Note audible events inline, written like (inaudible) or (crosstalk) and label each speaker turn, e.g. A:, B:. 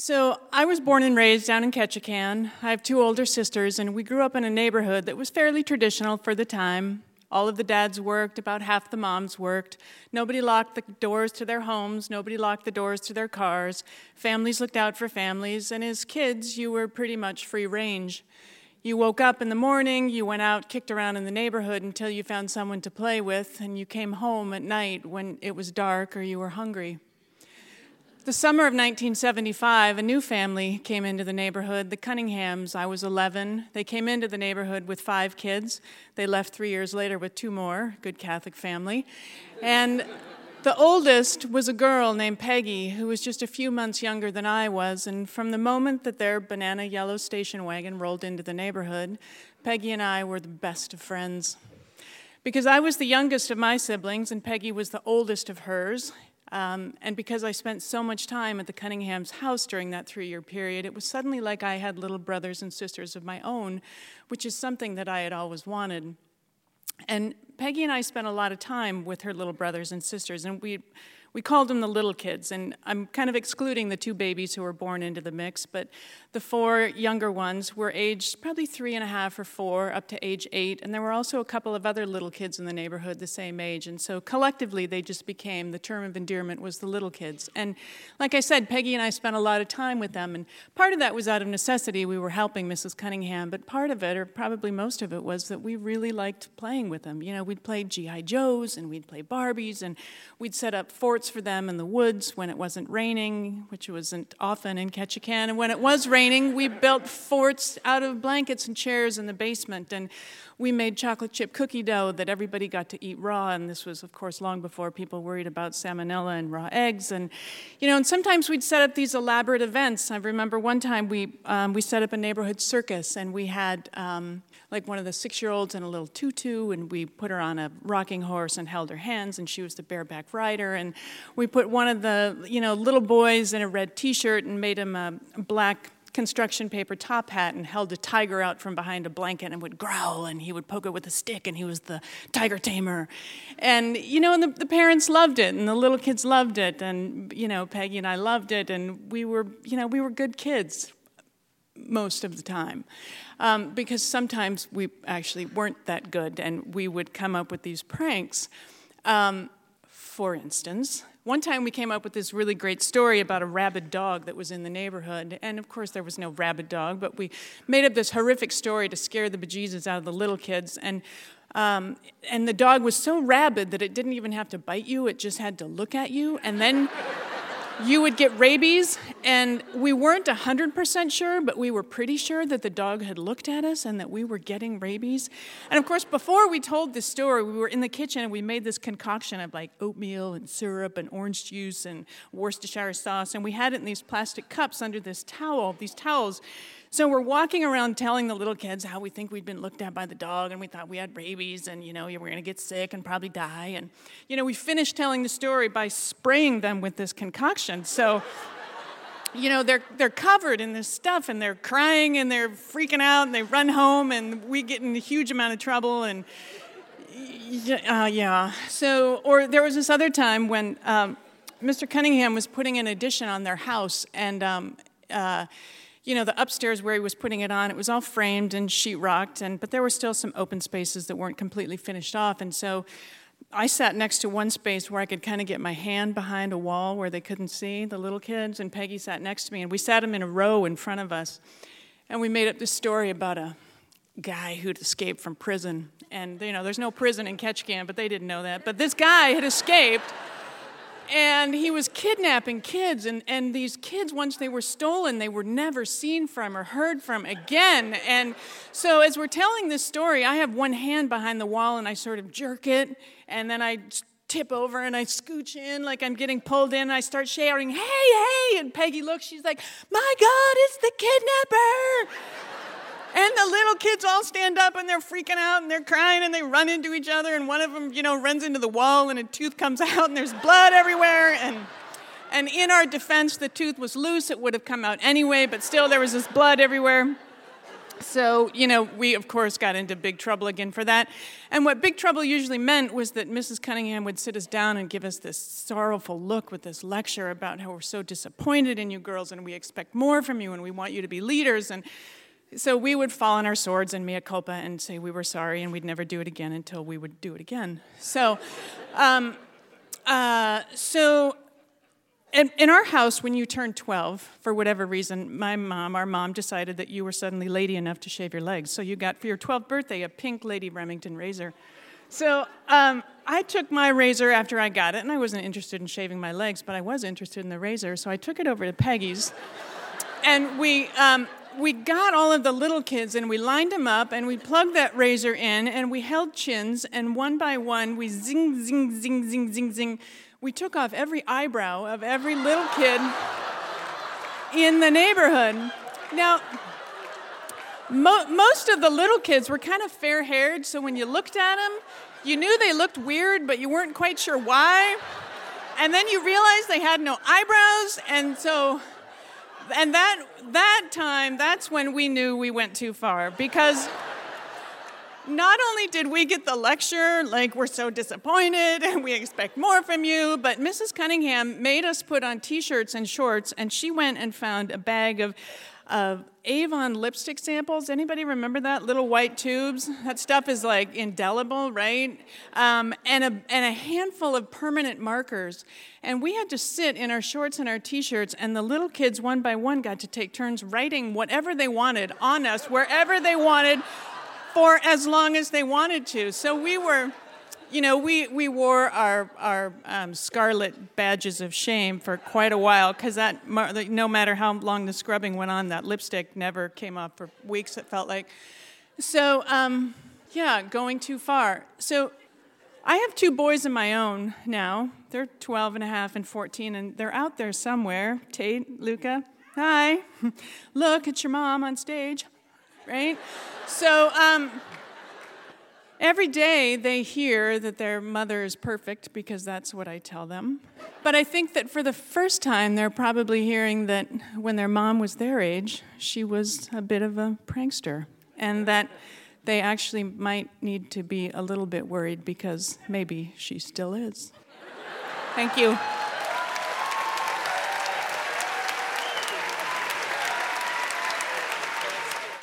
A: So, I was born and raised down in Ketchikan. I have two older sisters, and we grew up in a neighborhood that was fairly traditional for the time. All of the dads worked, about half the moms worked. Nobody locked the doors to their homes, nobody locked the doors to their cars. Families looked out for families, and as kids, you were pretty much free range. You woke up in the morning, you went out, kicked around in the neighborhood until you found someone to play with, and you came home at night when it was dark or you were hungry. The summer of 1975, a new family came into the neighborhood, the Cunninghams. I was 11. They came into the neighborhood with five kids. They left three years later with two more, good Catholic family. And the oldest was a girl named Peggy, who was just a few months younger than I was. And from the moment that their banana yellow station wagon rolled into the neighborhood, Peggy and I were the best of friends. Because I was the youngest of my siblings, and Peggy was the oldest of hers, um, and because I spent so much time at the Cunningham's house during that three year period, it was suddenly like I had little brothers and sisters of my own, which is something that I had always wanted. And Peggy and I spent a lot of time with her little brothers and sisters, and we we called them the little kids, and I'm kind of excluding the two babies who were born into the mix, but the four younger ones were aged probably three and a half or four up to age eight, and there were also a couple of other little kids in the neighborhood the same age, and so collectively they just became the term of endearment was the little kids. And like I said, Peggy and I spent a lot of time with them, and part of that was out of necessity. We were helping Mrs. Cunningham, but part of it, or probably most of it, was that we really liked playing with them. You know, we'd play G.I. Joes, and we'd play Barbies, and we'd set up forts for them in the woods when it wasn't raining, which wasn't often in Ketchikan, and when it was raining, raining, we built forts out of blankets and chairs in the basement, and we made chocolate chip cookie dough that everybody got to eat raw. And this was, of course, long before people worried about salmonella and raw eggs. And you know, and sometimes we'd set up these elaborate events. I remember one time we um, we set up a neighborhood circus, and we had um, like one of the six-year-olds in a little tutu, and we put her on a rocking horse and held her hands, and she was the bareback rider. And we put one of the you know little boys in a red T-shirt and made him a black construction paper top hat and held a tiger out from behind a blanket and would growl and he would poke it with a stick and he was the tiger tamer. And, you know, and the, the parents loved it and the little kids loved it and, you know, Peggy and I loved it and we were, you know, we were good kids most of the time. Um, because sometimes we actually weren't that good and we would come up with these pranks. Um, for instance, one time we came up with this really great story about a rabid dog that was in the neighborhood. And of course, there was no rabid dog, but we made up this horrific story to scare the bejesus out of the little kids. And um, and the dog was so rabid that it didn't even have to bite you, it just had to look at you. And then you would get rabies, and we weren't 100% sure, but we were pretty sure that the dog had looked at us and that we were getting rabies. And of course, before we told this story, we were in the kitchen and we made this concoction of like oatmeal and syrup and orange juice and Worcestershire sauce, and we had it in these plastic cups under this towel, these towels. So we're walking around telling the little kids how we think we'd been looked at by the dog and we thought we had rabies and, you know, we were going to get sick and probably die. And, you know, we finished telling the story by spraying them with this concoction. So, (laughs) you know, they're, they're covered in this stuff and they're crying and they're freaking out and they run home and we get in a huge amount of trouble and, uh, yeah. So, or there was this other time when um, Mr. Cunningham was putting an addition on their house and, um, uh, you know, the upstairs where he was putting it on, it was all framed and sheetrocked, and but there were still some open spaces that weren't completely finished off, and so I sat next to one space where I could kind of get my hand behind a wall where they couldn't see the little kids, and Peggy sat next to me, and we sat them in a row in front of us, and we made up this story about a guy who'd escaped from prison, and you know, there's no prison in Ketchikan, but they didn't know that, but this guy had escaped and he was kidnapping kids and, and these kids once they were stolen they were never seen from or heard from again. And so as we're telling this story i have one hand behind the wall and i sort of jerk it and then i tip over and i scooch in like i'm getting pulled in and i start shouting hey hey and peggy looks she's like my god it's the kidnapper and the little kids all stand up and they're freaking out and they're crying and they run into each other and one of them, you know, runs into the wall and a tooth comes (laughs) out and there's blood everywhere and and in our defense the tooth was loose, it would have come out anyway, but still there was this blood everywhere. So, you know, we of course got into big trouble again for that. And what big trouble usually meant was that Mrs. Cunningham would sit us down and give us this sorrowful look with this lecture about how we're so disappointed in you girls and we expect more from you and we want you to be leaders. And so we would fall on our swords and mea culpa and say we were sorry and we'd never do it again until we would do it again. So, (laughs) um, uh, so in, in, our house, when you turned 12, for whatever reason, my mom, our mom, decided that you were suddenly lady enough to shave your legs. So you got for your 12th birthday a pink Lady Remington razor. So um, I took my razor after I got it, and I wasn't interested in shaving my legs, but I was interested in the razor. So I took it over to Peggy's, and we. Um, we got all of the little kids and we lined them up and we plugged that razor in and we held chins and one by one we zing, zing, zing, zing, zing, zing we took off every eyebrow of every little kid in the neighborhood. Now, mo- most of the little kids were kind of fair haired, so when you looked at them, you knew they looked weird, but you weren't quite sure why. And then you realized they had no eyebrows, and so, and that, that time, that's when we knew we went too far because not only did we get the lecture, like we're so disappointed (laughs) and we expect more from you, but Mrs. Cunningham made us put on t shirts and shorts, and she went and found a bag of of Avon lipstick samples. Anybody remember that? Little white tubes. That stuff is like indelible, right? Um, and, a, and a handful of permanent markers. And we had to sit in our shorts and our t shirts, and the little kids, one by one, got to take turns writing whatever they wanted on us, wherever they wanted for as long as they wanted to. So we were, you know, we, we wore our, our um, scarlet badges of shame for quite a while because that, no matter how long the scrubbing went on, that lipstick never came off for weeks, it felt like. So, um, yeah, going too far. So I have two boys of my own now. They're 12 and a half and 14, and they're out there somewhere. Tate, Luca, hi. (laughs) Look, it's your mom on stage right? So um, every day they hear that their mother is perfect because that's what I tell them. But I think that for the first time, they're probably hearing that when their mom was their age, she was a bit of a prankster, and that they actually might need to be a little bit worried because maybe she still is. Thank you.